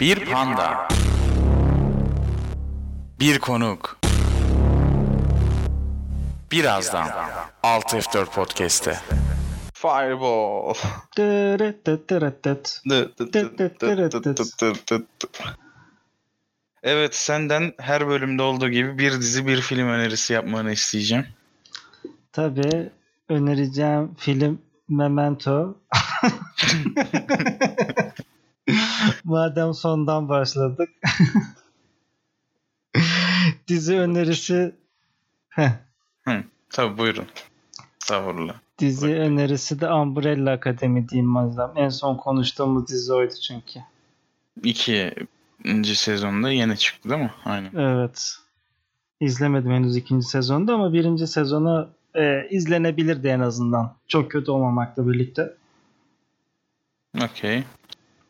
Bir panda. Bir konuk. Birazdan Alt F4 Podcast'te. Fireball. Evet senden her bölümde olduğu gibi bir dizi bir film önerisi yapmanı isteyeceğim. Tabii önereceğim film Memento. Madem sondan başladık. dizi önerisi Hı, tabii buyurun. Estağfurullah. dizi Buyurun. önerisi de Umbrella Akademi diyeyim Mazlum. En son konuştuğumuz dizi oydu çünkü. İkinci sezonda yeni çıktı değil mi? Aynen. Evet. İzlemedim henüz ikinci sezonda ama birinci sezonu e, izlenebilirdi en azından. Çok kötü olmamakla birlikte. Okey.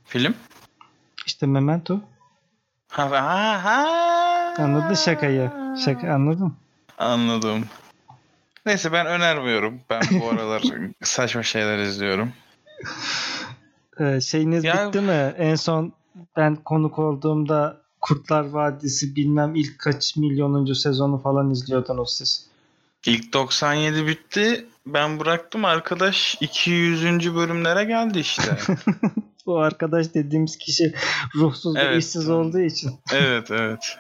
Film? İşte Memento. Ha, ha, ha. Anladın şakayı. Şaka anladın. Anladım. Neyse ben önermiyorum. Ben bu aralar saçma şeyler izliyorum. Ee, şeyiniz Ya- bitti mi? En son ben konuk olduğumda Kurtlar Vadisi bilmem ilk kaç milyonuncu sezonu falan izliyordunuz siz. İlk 97 bitti. Ben bıraktım. Arkadaş 200. bölümlere geldi işte. Bu arkadaş dediğimiz kişi ruhsuz ve Evet. işsiz olduğu için. evet evet.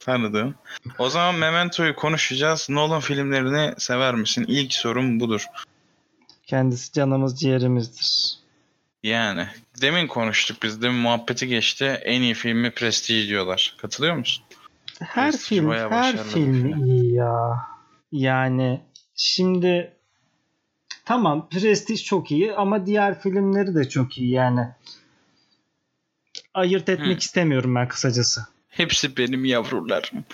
Tanıdım. O zaman Memento'yu konuşacağız. Nolan filmlerini sever misin? İlk sorum budur. Kendisi canımız ciğerimizdir. Yani. Demin konuştuk biz. Demin muhabbeti geçti. En iyi filmi Prestige diyorlar. Katılıyor musun? Her Prestige film, her film. iyi ya. Yani şimdi tamam Prestige çok iyi ama diğer filmleri de çok iyi yani. Ayırt etmek Hı. istemiyorum ben kısacası. Hepsi benim yavrularım.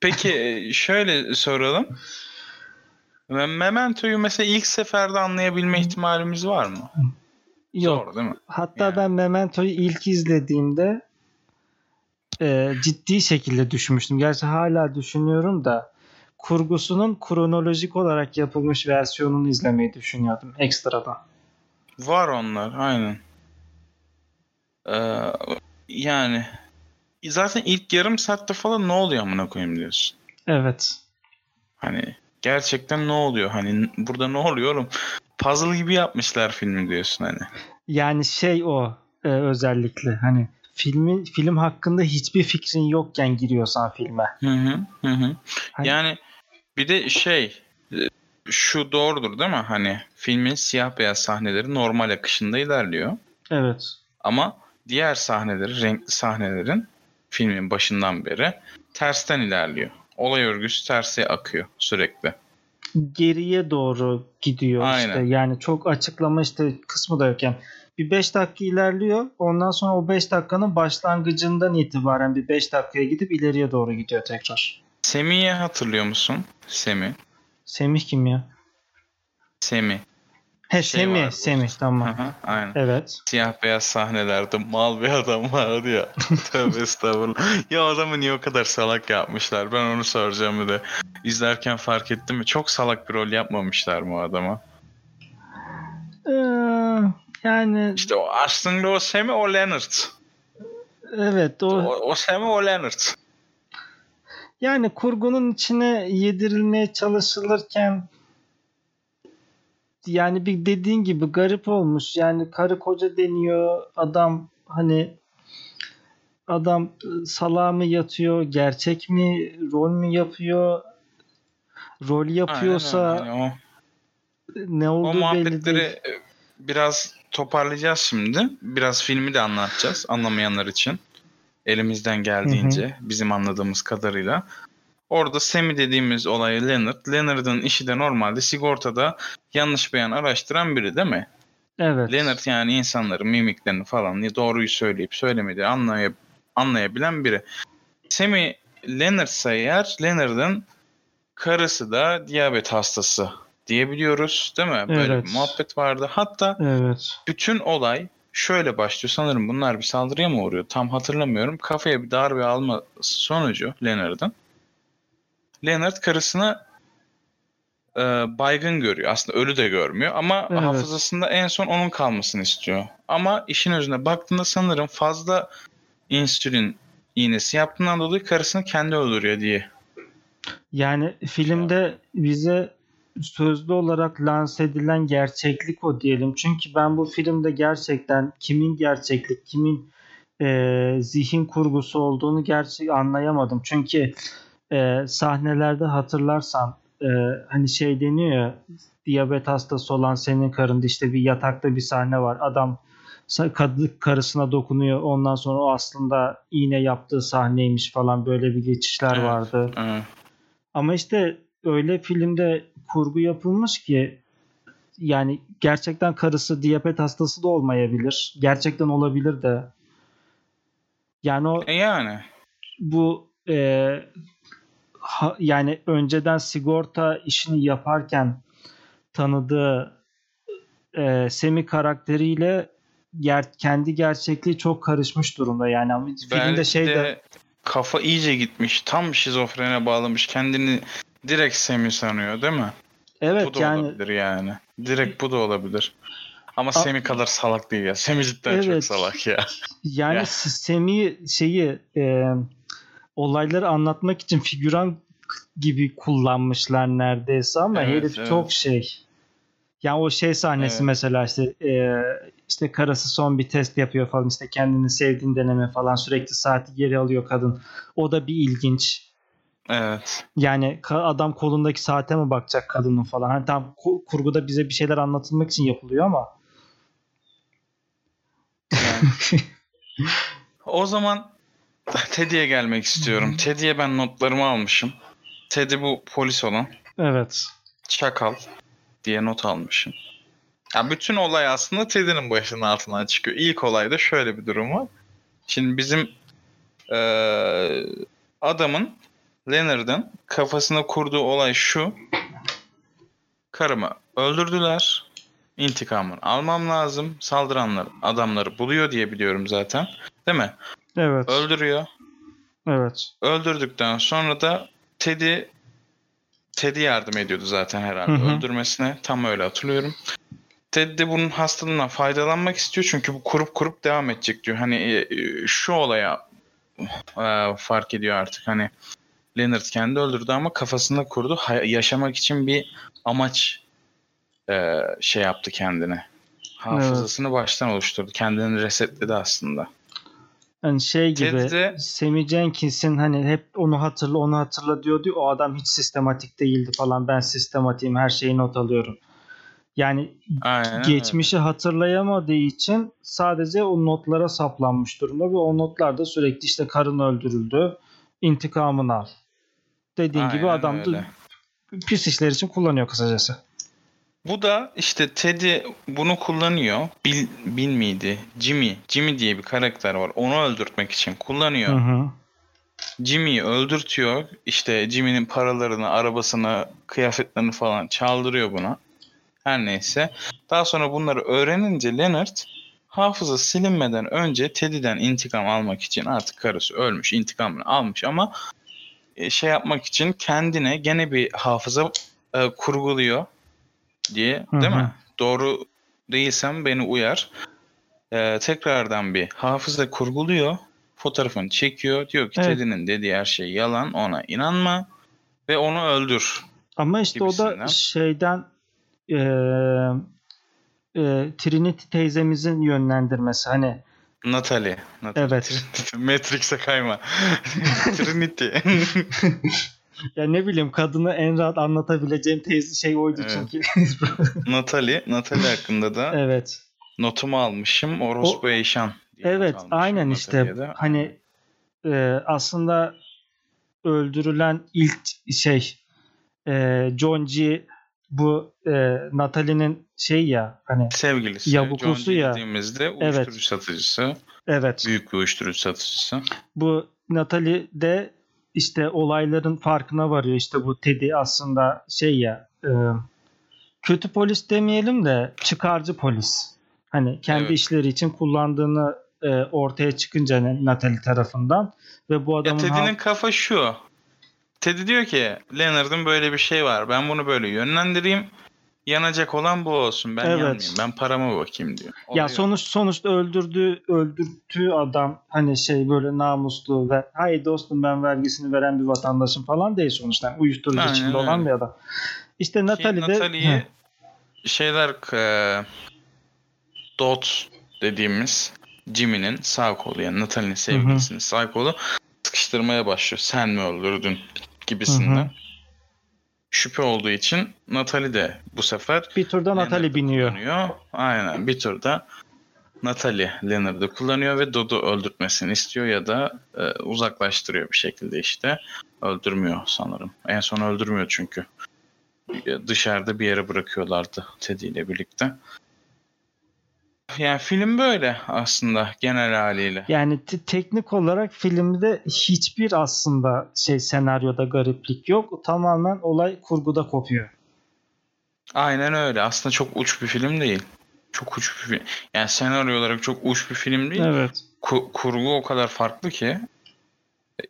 Peki e, şöyle soralım. Me- Memento'yu mesela ilk seferde anlayabilme ihtimalimiz var mı? Yok. Zor değil mi? Hatta Yani. ben Memento'yu ilk izlediğimde e, ciddi şekilde düşünmüştüm. Gerçi hala düşünüyorum da kurgusunun kronolojik olarak yapılmış versiyonunu izlemeyi düşünüyordum ekstradan. Var onlar aynen. Ee, yani zaten ilk yarım saatte falan ne oluyor amına koyayım diyorsun. Evet. Hani gerçekten ne oluyor? Hani burada ne oluyor oğlum? Puzzle gibi yapmışlar filmi diyorsun hani. Yani şey o e, özellikle hani filmi film hakkında hiçbir fikrin yokken giriyorsan filme. Hı hı hı hı. Hani- Yani bir de şey e, şu doğrudur değil mi? Hani filmin siyah beyaz sahneleri normal akışında ilerliyor. Evet. Ama diğer sahneleri, renkli sahnelerin filmin başından beri tersten ilerliyor. Olay örgüsü terse akıyor sürekli. Geriye doğru gidiyor Aynen. işte. Yani çok açıklama işte kısmı da yok yani. Bir 5 dakika ilerliyor. Ondan sonra o 5 dakikanın başlangıcından itibaren bir 5 dakikaya gidip ileriye doğru gidiyor tekrar. Semih'i hatırlıyor musun? Semih. Semih kim ya? Semih. He Şey Semih, var bu. Semih tamam. hı, Aynen. Evet. Siyah beyaz sahnelerde mal bir adam vardı ya. Tövbe estağfurullah. Ya adamı niye o kadar salak yapmışlar? Ben onu soracağım bir de. İzlerken fark ettim mi? Çok salak bir rol yapmamışlar mı o adama? Ee, yani İşte o aslında o Semih o Leonard. evet o O, o Semih o Leonard. Yani kurgunun içine yedirilmeye çalışılırken yani bir dediğin gibi garip olmuş. Yani karı koca deniyor. Adam hani adam e, salağa mı yatıyor? Gerçek mi? Rol mü yapıyor? Rol yapıyorsa Aynen öyle. Yani ne o, o olduğu belli değil. e, biraz toparlayacağız şimdi. Biraz filmi de anlatacağız anlamayanlar için. Elimizden geldiğince bizim anladığımız kadarıyla. Orada Semi dediğimiz olay Leonard. Leonard'ın işi de normalde sigortada yanlış beyan araştıran biri değil mi? Evet. Leonard yani insanların mimiklerini falan doğruyu söyleyip söylemediği anlay anlayabilen biri. Semi Leonard'sa eğer Leonard'ın karısı da diyabet hastası diyebiliyoruz değil mi? Böyle Evet. bir muhabbet vardı. Hatta Evet. bütün olay şöyle başlıyor. Sanırım bunlar bir saldırıya mı uğruyor? Tam hatırlamıyorum. Kafaya bir darbe alma sonucu Leonard'ın. Leonard karısını e, baygın görüyor. Aslında ölü de görmüyor ama Evet. hafızasında en son onun kalmasını istiyor. Ama işin özüne baktığında sanırım fazla insülin iğnesi yaptığından dolayı karısını kendi öldürüyor diye. Yani filmde bize sözlü olarak lanse edilen gerçeklik o diyelim. Çünkü ben bu filmde gerçekten kimin gerçeklik, kimin e, zihin kurgusu olduğunu gerçek anlayamadım. Çünkü e, sahnelerde hatırlarsan e, hani şey deniyor ya diyabet hastası olan senin karında işte bir yatakta bir sahne var. Adam sa- kadı- karısına dokunuyor. Ondan sonra o aslında iğne yaptığı sahneymiş falan böyle bir geçişler Evet. vardı. Evet. Ama işte öyle filmde kurgu yapılmış ki yani gerçekten karısı diyabet hastası da olmayabilir. Gerçekten olabilir de. Yani o E yani. bu e, ha- yani önceden sigorta işini yaparken tanıdığı e, Semi karakteriyle ger- kendi gerçekliği çok karışmış durumda yani ama filmde şey de kafa iyice gitmiş. Tam şizofrene bağlamış. Kendini direkt Semi sanıyor değil mi? evet bu da yani olabilir yani. Direkt bu da olabilir. Ama A- Semi kadar salak değil ya. Semi cidden çok Evet. salak ya. Yani Ya. Semi şeyi e, olayları anlatmak için figüran gibi kullanmışlar neredeyse ama Evet, herif evet. çok şey. Yani o şey sahnesi Evet. mesela işte e, işte karısı son bir test yapıyor falan işte kendini sevdiğini deneme falan sürekli saati geri alıyor kadın. O da bir ilginç. Evet. Yani adam kolundaki saate mi bakacak kadının falan. Hani tam ku- kurguda bize bir şeyler anlatılmak için yapılıyor ama Yani. o zaman Teddy'ye gelmek istiyorum. Teddy'ye ben notlarımı almışım. Teddy bu polis olan. evet. Çakal diye not almışım. Ya bütün olay aslında Teddy'nin başının altından çıkıyor. İlk olayda şöyle bir durum var. Şimdi bizim eee, adamın Leonard'ın kafasına kurduğu olay şu. Karımı öldürdüler. İntikamını almam lazım. Saldıranlar adamları buluyor diye biliyorum zaten. Değil mi? Evet. Öldürüyor. Evet. Öldürdükten sonra da Teddy Teddy yardım ediyordu zaten herhalde Hı hı. öldürmesine. Tam öyle hatırlıyorum. Teddy de bunun hastalığından faydalanmak istiyor çünkü bu kurup kurup devam edecek diyor. Hani e, e, şu olaya e, fark ediyor artık. Hani Leonard kendi öldürdü ama kafasında kurdu. Hay- yaşamak için bir amaç e, şey yaptı kendine. Hafızasını baştan oluşturdu. Kendini resetledi aslında. Hani şey gibi Teddy de- Sammy Jenkins'in hani hep onu hatırla onu hatırla diyordu. O adam hiç sistematik değildi falan. Ben sistematiğim her şeyi not alıyorum. Yani Aynen geçmişi hatırlayamadığı için sadece o notlara saplanmış durumda ve o notlarda sürekli işte karın öldürüldü. intikamını al. Dediğin gibi Aynen adam da öyle. pis işler için kullanıyor kısacası. Bu da işte Teddy bunu kullanıyor. Bill, Bill miydi? Jimmy. Jimmy diye bir karakter var. Onu öldürtmek için kullanıyor. Hı hı. Jimmy'yi öldürtüyor. İşte Jimmy'nin paralarını, arabasını, kıyafetlerini falan çaldırıyor buna. Her neyse. Daha sonra bunları öğrenince Leonard hafıza silinmeden önce Teddy'den intikam almak için artık karısı ölmüş, intikamını almış ama şey yapmak için kendine gene bir hafıza e, kurguluyor diye Hı değil mi? Doğru değilsem beni uyar. E, tekrardan bir hafıza kurguluyor. Fotoğrafını çekiyor. Diyor ki Evet. Teddy'nin dediği her şey yalan. Ona inanma. Ve onu öldür. Ama işte o Gibisinden. da şeyden eee eee, Trinity teyzemizin yönlendirmesi. Hani Natalie. Natalie. Evet. Matrix'e kayma. Trinity. ya ne bileyim kadını en rahat anlatabileceğim teyze şey oydu Evet. çünkü. Natalie. Natalie hakkında da evet. notumu almışım. Orospu Eyşan. Evet aynen işte hani e, aslında öldürülen ilk şey e, John G bu e, Natalie'nin şey ya hani Sevgilisi. Yavuklusu John ya. dediğimizde uyuşturucu satıcısı. evet Büyük bir uyuşturucu satıcısı. bu Natalie de işte olayların farkına varıyor işte bu Teddy aslında şey ya e, kötü polis demeyelim de çıkarcı polis. Hani kendi Evet. işleri için kullandığını e, ortaya çıkınca Natalie tarafından ve bu Ya adamın Teddy'nin ha- kafa şu. Teddy diyor ki Leonard'ın böyle bir şey var. Ben bunu böyle yönlendireyim. yanacak olan bu olsun. Ben Evet. yanmayayım. Ben parama bakayım diyor. Ya Oluyor. sonuç sonuçta öldürdüğü öldürttüğü adam hani şey böyle namuslu ve hayır dostum ben vergisini veren bir vatandaşım falan değil sonuçta. Yani uyuşturucu Aynen içinde olan öyle. bir adam. İşte Natalie de Natalie'yi şeyler e, Dot dediğimiz Jimmy'nin sağ kolu yani Natalie'nin sevgilisinin sağ kolu sıkıştırmaya başlıyor. Sen mi öldürdün gibisinden. Hı hı. Şüphe olduğu için Natalie de bu sefer bir turda Natalie Leonard'ı biniyor. kullanıyor. Aynen bir turda Natalie Leonard'ı kullanıyor ve Dod'u öldürtmesini istiyor ya da e, uzaklaştırıyor bir şekilde işte. Öldürmüyor sanırım. En son öldürmüyor çünkü. Dışarıda bir yere bırakıyorlardı Teddy ile birlikte. Yani film böyle aslında genel haliyle. Yani te- teknik olarak filmde hiçbir aslında şey senaryoda gariplik yok. Tamamen olay kurguda kopuyor. Aynen öyle. Aslında çok uç bir film değil. Çok uç bir film. Yani senaryo olarak çok uç bir film değil. Evet. Ku- kurgu o kadar farklı ki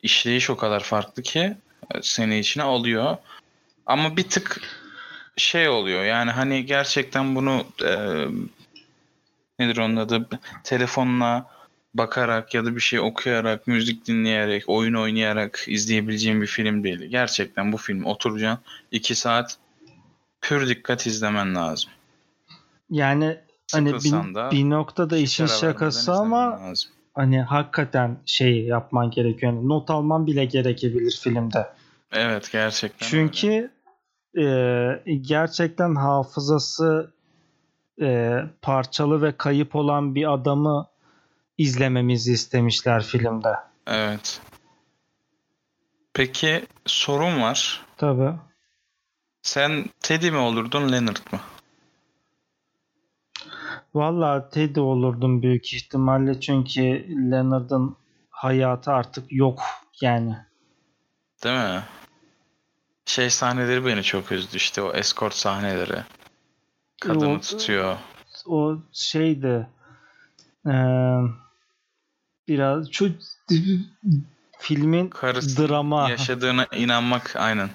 işleyiş o kadar farklı ki e, seni içine alıyor. Ama bir tık şey oluyor yani hani gerçekten bunu e, nedir onun adı telefonla bakarak ya da bir şey okuyarak, müzik dinleyerek, oyun oynayarak izleyebileceğin bir film değil. Gerçekten bu film oturacaksın 2 saat pür dikkat izlemen lazım. Yani hani Sıkılsan bir, da bir noktada işin şakası ama lazım. hani hakikaten şey yapman gerekiyor. Yani not alman bile gerekebilir filmde. Evet gerçekten öyle. Çünkü e, gerçekten hafızası e, parçalı ve kayıp olan bir adamı izlememizi istemişler filmde. Evet. Peki sorun var. Tabii. Sen Teddy mi olurdun Leonard mı? Valla Teddy olurdum büyük ihtimalle çünkü Leonard'ın hayatı artık yok yani. Değil mi? Şey sahneleri beni çok üzdü işte o escort sahneleri. Kadını O- tutuyor. O şeydi eee, biraz şu filmin Karısının drama yaşadığına inanmak aynen.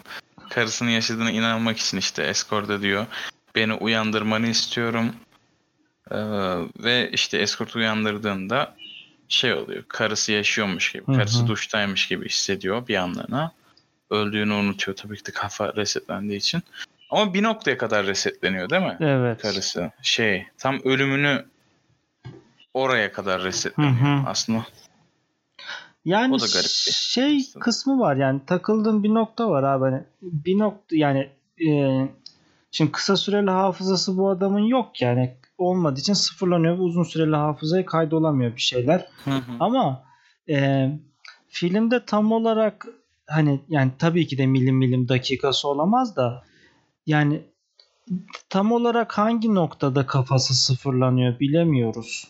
Karısının yaşadığına inanmak için işte escort'a diyor. Beni uyandırmanı istiyorum. Ee, ve işte escort uyandırdığında şey oluyor. Karısı yaşıyormuş gibi. Hı hı. Karısı duştaymış gibi hissediyor bir anlarına. Öldüğünü unutuyor tabii ki de kafa resetlendiği için. Ama bir noktaya kadar resetleniyor değil mi? evet. Karısı. Şey tam ölümünü oraya kadar resetleniyor Hı hı. aslında. Yani O da garip bir şey aslında. kısmı var yani takıldığım bir nokta var abi. Hani bir nokta yani e, şimdi kısa süreli hafızası bu adamın yok yani olmadığı için sıfırlanıyor ve uzun süreli hafızaya kaydolamıyor bir şeyler. Hı hı. Ama e, filmde tam olarak hani yani tabii ki de milim milim dakikası olamaz da yani tam olarak hangi noktada kafası sıfırlanıyor bilemiyoruz.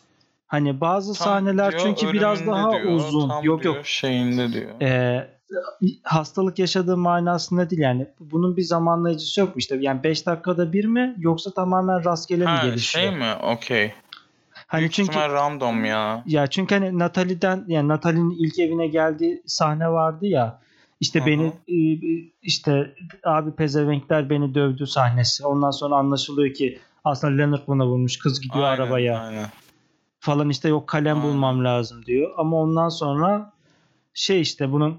Hani bazı Tam sahneler diyor, çünkü biraz daha diyor, uzun. tam yok diyor, yok. Şeyinde diyor. Ee, hastalık yaşadığı manasında değil yani. Bunun bir zamanlayıcısı yok mu işte? Yani 5 dakikada bir mi yoksa tamamen rastgele mi ha, gelişiyor? şey mi? Okey. Hani Büyük çünkü random ya. ya çünkü hani Natalie'den yani Natalie'nin ilk evine geldiği sahne vardı ya. İşte Hı beni hı. e, işte abi pezevenkler beni dövdü sahnesi. Ondan sonra anlaşılıyor ki aslında Leonard buna vurmuş. Kız gidiyor Aynen, arabaya Aynen. falan işte yok kalem Aynen. bulmam lazım diyor. Ama ondan sonra şey işte bunun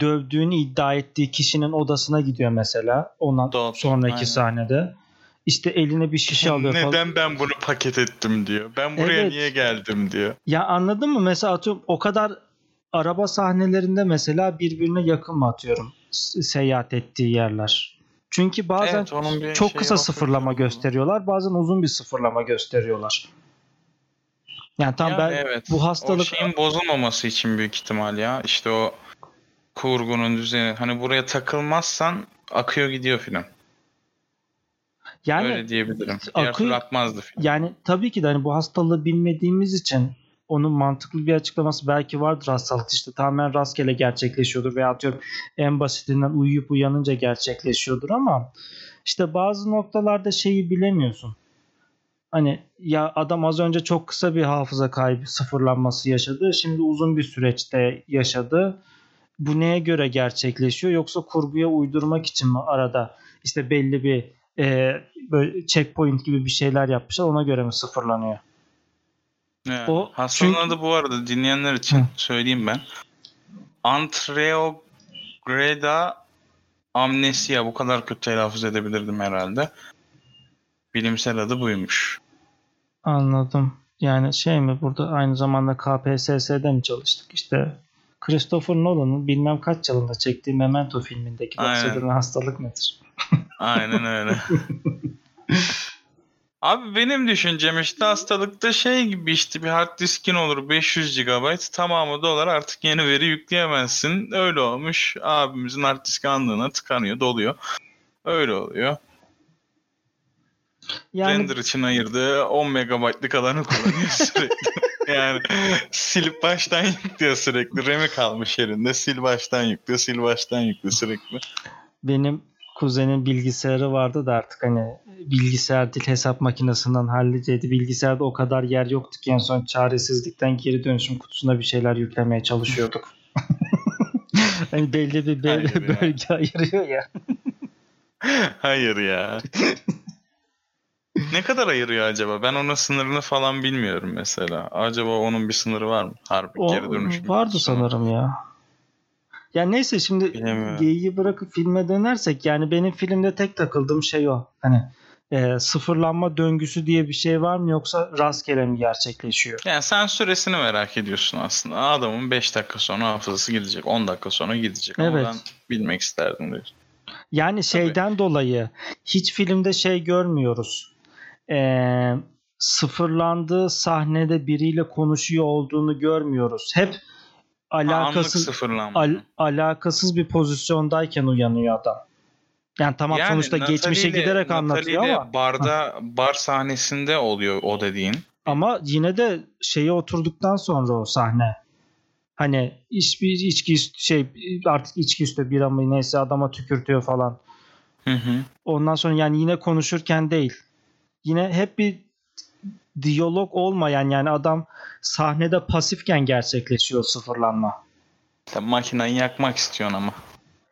dövdüğünü iddia ettiği kişinin odasına gidiyor mesela. Ondan Dot, sonraki aynen. sahnede. İşte eline bir şişe alıyor falan. Neden ben bunu paket ettim diyor. Ben buraya Evet. niye geldim diyor. Ya anladın mı? Mesela atıyorum o kadar araba sahnelerinde mesela birbirine yakın mı atıyorum seyahat ettiği yerler. Çünkü bazen Evet, çok kısa sıfırlama gösteriyorlar. Bazen uzun bir sıfırlama gösteriyorlar. Yani tam Yani ben evet. bu hastalık O şeyin bozulmaması için büyük ihtimal ya. İşte o kurgunun düzeni. Hani buraya takılmazsan akıyor gidiyor film. yani Öyle diyebilirim. Diğer akıyor- türlü akmazdı film. Yani tabii ki de hani bu hastalığı bilmediğimiz için onun mantıklı bir açıklaması belki vardır hastalık işte tamamen rastgele gerçekleşiyordur veya atıyorum en basitinden uyuyup uyanınca gerçekleşiyordur ama işte bazı noktalarda şeyi bilemiyorsun. Hani ya adam az önce çok kısa bir hafıza kaybı sıfırlanması yaşadı. Şimdi uzun bir süreçte yaşadı. Bu neye göre gerçekleşiyor yoksa kurguya uydurmak için mi arada işte belli bir e, böyle checkpoint gibi bir şeyler yapmışlar. Ona göre mi sıfırlanıyor? Yani, O- hastanın çünkü- adı bu arada dinleyenler için Hı. söyleyeyim ben. Antreogreda amnesia bu kadar kötü telaffuz edebilirdim herhalde. Bilimsel adı buymuş. Anladım. Yani şey mi burada aynı zamanda KPSS'de mi çalıştık? İşte Christopher Nolan'ın bilmem kaç yılında çektiği Memento filmindeki bahsedilen hastalık nedir? Aynen öyle. Abi benim düşüncem işte hastalıkta şey gibi işte bir hard diskin olur 500 GB tamamı dolar artık yeni veri yükleyemezsin. Öyle olmuş. Abimizin hard diski andığına tıkanıyor doluyor. Öyle oluyor. Yani Render için ayırdığı 10 megabaytlık alanı kullanıyor sürekli. yani silip baştan yüklüyor sürekli. RAM'i kalmış yerinde. Sil baştan yüklüyor, sil baştan yüklüyor sürekli. benim kuzenin bilgisayarı vardı da artık hani bilgisayar değil hesap makinesinden halledeydi. Bilgisayarda o kadar yer yoktu ki en son çaresizlikten geri dönüşüm kutusuna bir şeyler yüklemeye çalışıyorduk. hani belli bir böl- Hayır ya. bölge ayırıyor ya. Hayır ya. ne kadar ayırıyor acaba? Ben onun sınırını falan bilmiyorum mesela. Acaba onun bir sınırı var mı? Harbi O geri dönüşüm. vardı sanırım ya. Ya neyse şimdi geyiği bırakıp filme dönersek yani benim filmde tek takıldığım şey o. Hani e, sıfırlanma döngüsü diye bir şey var mı yoksa rastgele mi gerçekleşiyor? Yani sen süresini merak ediyorsun aslında. Adamın 5 dakika sonra hafızası gidecek. 10 dakika sonra gidecek. Ama Evet. ben bilmek isterdim diyorsun. Yani şeyden dolayı hiç filmde şey görmüyoruz. Ee, sıfırlandığı sahnede biriyle konuşuyor olduğunu görmüyoruz. Hep alakasız al- alakasız bir pozisyondayken uyanıyor adam. Yani tamam Yani sonuçta Natalie geçmişe ile- giderek Natalie anlatıyor ama barda bar sahnesinde oluyor o dediğin. ama yine de şeye oturduktan sonra o sahne. Hani iç bir içki şey artık içki üstü bir ama neyse adama tükürtüyor falan. Hı hı. Ondan sonra yani yine konuşurken değil. Yine hep bir diyalog olmayan yani adam sahnede pasifken gerçekleşiyor sıfırlanma. Sen makinayı yakmak istiyorsun ama.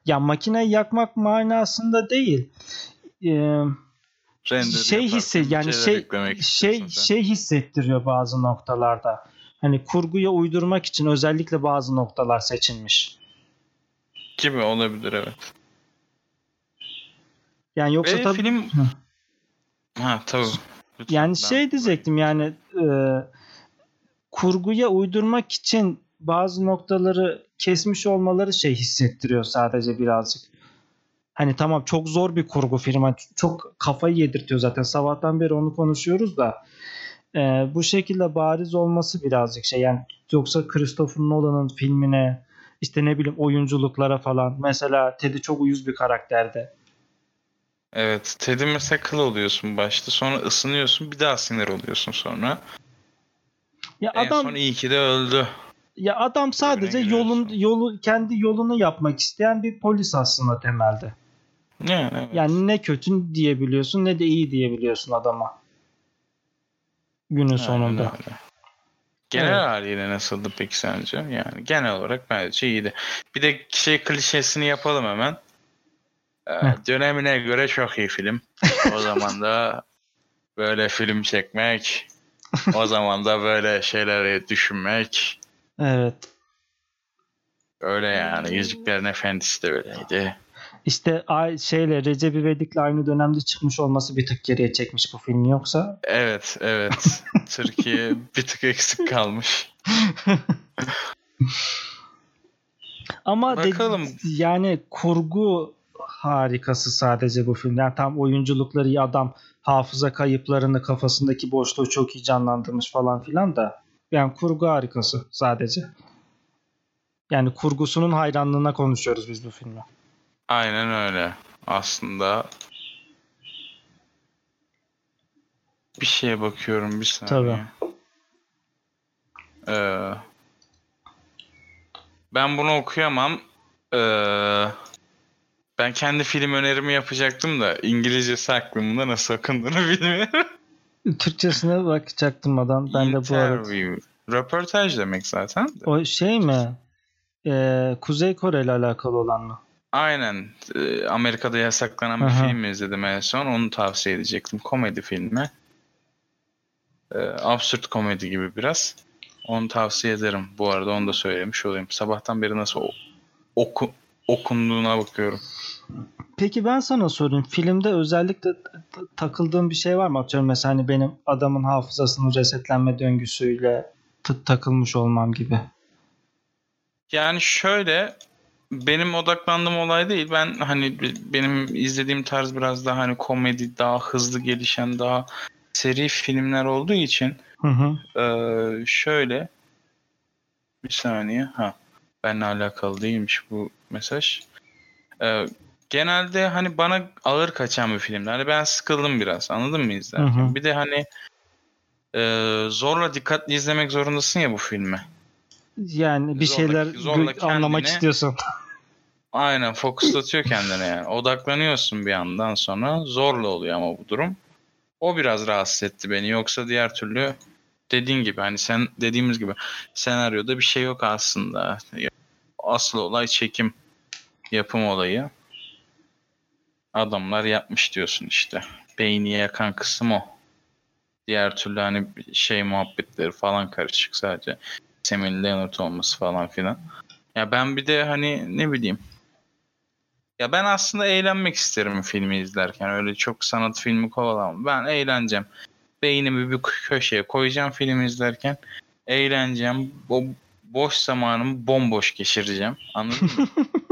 Ya makineyi yakmak manasında değil. Ee, Render şey bir yani şey şey şey hissettiriyor bazı noktalarda. Hani kurguya uydurmak için özellikle bazı noktalar seçilmiş. gibi olabilir evet. Yani yoksa Ve tabii film Hı. ha tabii. Lütfen, Yani şey diyecektim yani e, kurguya uydurmak için bazı noktaları kesmiş olmaları şey hissettiriyor sadece birazcık. Hani tamam çok zor bir kurgu film. Hani Çok kafayı yedirtiyor zaten. Sabahtan beri onu konuşuyoruz da. e, bu şekilde bariz olması birazcık şey. Yani yoksa Christopher Nolan'ın filmine işte ne bileyim oyunculuklara falan. Mesela Teddy çok uyuz bir karakterdi. Evet. Teddy mesela kıl oluyorsun başta. Sonra ısınıyorsun. Bir daha sinir oluyorsun sonra. Ya En adam son iyi ki de öldü. Ya adam sadece yolun yolu kendi yolunu yapmak isteyen bir polis aslında temelde. Yani, evet. Yani ne kötü diyebiliyorsun ne de iyi diyebiliyorsun adama. Günün Aynen sonunda. öyle. Genel Evet. haliyle nasıldı peki sence? Yani genel olarak bence iyiydi. Bir de şey klişesini yapalım hemen. Ee, Heh. dönemine göre çok iyi film. O zaman da böyle film çekmek, o zaman da böyle şeyleri düşünmek. Evet. Öyle yani. Yüzüklerin Efendisi de öyleydi. İşte şeyle Recep İvedik'le aynı dönemde çıkmış olması bir tık geriye çekmiş bu filmi yoksa. Evet, evet. Türkiye bir tık eksik kalmış. Ama de- Bakalım. yani kurgu harikası sadece bu film. Yani tam oyunculukları iyi adam hafıza kayıplarını kafasındaki boşluğu çok iyi canlandırmış falan filan da. Yani kurgu harikası sadece. Yani kurgusunun hayranlığına konuşuyoruz biz bu filmi. Aynen öyle. Aslında bir şeye bakıyorum bir saniye. Ee, ben bunu okuyamam. Ee, ben kendi film önerimi yapacaktım da İngilizcesi aklımda nasıl okunduğunu bilmiyorum. Türkçesine bakacaktım adam. Ben de bu arada. Röportaj demek zaten. de. O şey mi? Ee, Kuzey Kore ile alakalı olan mı? Aynen. Ee, Amerika'da yasaklanan bir Aha. film izledim en son. Onu tavsiye edecektim. Komedi filmi. Ee, absürt komedi gibi biraz. Onu tavsiye ederim. Bu arada onu da söylemiş olayım. Sabahtan beri nasıl oku, okunduğuna bakıyorum. Peki ben sana sorayım. Filmde özellikle takıldığın bir şey var mı? Atıyorum mesela hani benim adamın hafızasının resetlenme döngüsüyle takılmış olmam gibi. Yani şöyle benim odaklandığım olay değil. Ben hani benim izlediğim tarz biraz daha hani komedi, daha hızlı gelişen, daha seri filmler olduğu için Hı hı. Ee, şöyle bir saniye ha benimle alakalı değilmiş bu mesaj. Ee, genelde hani bana ağır kaçan bir filmler. Hani ben sıkıldım biraz anladın mı izlerken? Hı hı. Bir de hani e, zorla dikkatli izlemek zorundasın ya bu filmi. Yani bir Zorla- şeyler zorla gö- anlamak kendine- istiyorsun. Aynen fokuslatıyor kendine yani. Odaklanıyorsun bir yandan sonra zorla oluyor ama bu durum. O biraz rahatsız etti beni. Yoksa diğer türlü dediğin gibi hani sen dediğimiz gibi senaryoda bir şey yok aslında. Asıl olay çekim yapım olayı. Adamlar yapmış diyorsun işte. Beyni yakan kısım o. Diğer türlü hani şey muhabbetleri falan karışık sadece. Samuel Leonard olması falan filan. Ya ben bir de hani ne bileyim. Ya ben aslında eğlenmek isterim filmi izlerken. Öyle çok sanat filmi kovalamam. Ben eğleneceğim. Beynimi bir köşeye koyacağım filmi izlerken. Eğleneceğim. O boş zamanımı bomboş geçireceğim. Anladın mı?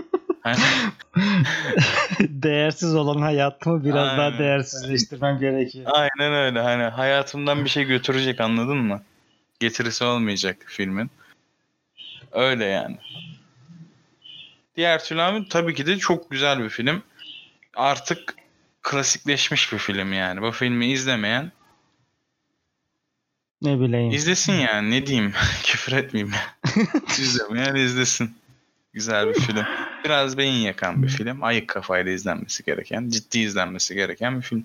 Değersiz olan hayatımı biraz daha Aynen. değersizleştirmem gerekiyor. Aynen öyle. Hani hayatımdan bir şey götürecek anladın mı? Getirisi olmayacak filmin. Öyle yani. Diğer abi tabii ki de çok güzel bir film. Artık klasikleşmiş bir film yani. Bu filmi izlemeyen Ne bileyim. izlesin yani. Ne diyeyim? Küfür etmeyeyim. izlemeyen izlesin. Güzel bir film. Biraz beyin yakan bir film. Ayık kafayla izlenmesi gereken, ciddi izlenmesi gereken bir film.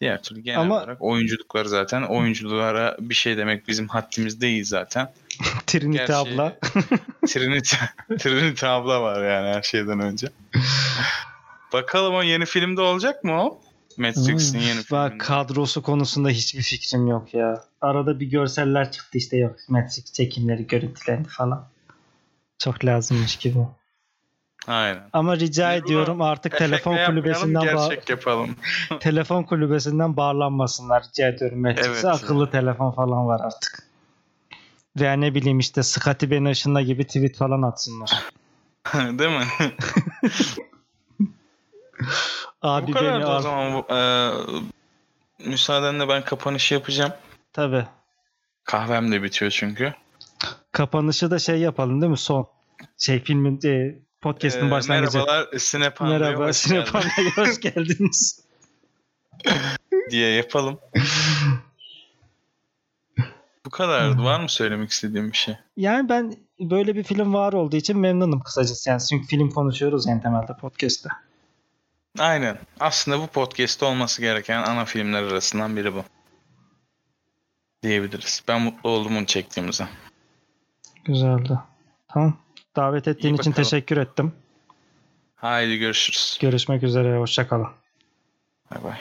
Diğer türlü genel Ama- olarak oyunculuklar zaten oyunculara bir şey demek bizim haddimiz değil zaten. Trinity Gerçi- abla. Trinity, Trinity abla var yani her şeyden önce. Bakalım o yeni filmde olacak mı o? Matrix'in yeni Üf, Bak kadrosu konusunda hiçbir fikrim yok ya. Arada bir görseller çıktı işte yok. Matrix çekimleri görüntülendi falan. Çok lazımmış gibi. Aynen. Ama rica Biz ediyorum artık telefon kulübesinden bağ- gerçek yapalım. telefon kulübesinden bağlanmasınlar rica ediyorum Matrix'e. Evet. Akıllı telefon falan var artık. Veya ne bileyim işte Scotty beni ışınla gibi tweet falan atsınlar. Değil mi? Abi Bu kadar beni o zaman bu, e, müsaadenle ben kapanışı yapacağım. Tabii. Kahvem de bitiyor çünkü. Kapanışı da şey yapalım değil mi? Son. Şey filmin e, podcast'in Ee, başlangıcı. merhabalar Sinepanda'ya Merhaba Sinepanda'ya hoş geldiniz. diye yapalım. Bu kadar. Var mı söylemek istediğim bir şey? Yani ben böyle bir film var olduğu için memnunum kısacası. Yani çünkü film konuşuyoruz en temelde podcast'te. Aynen. Aslında bu podcast'te olması gereken ana filmler arasından biri bu. Diyebiliriz. Ben mutlu oldum onu çektiğimize. Güzeldi. Tamam. Davet ettiğin İyi için bakalım. teşekkür ettim. Haydi görüşürüz. Görüşmek üzere. Hoşçakalın. Bay bay.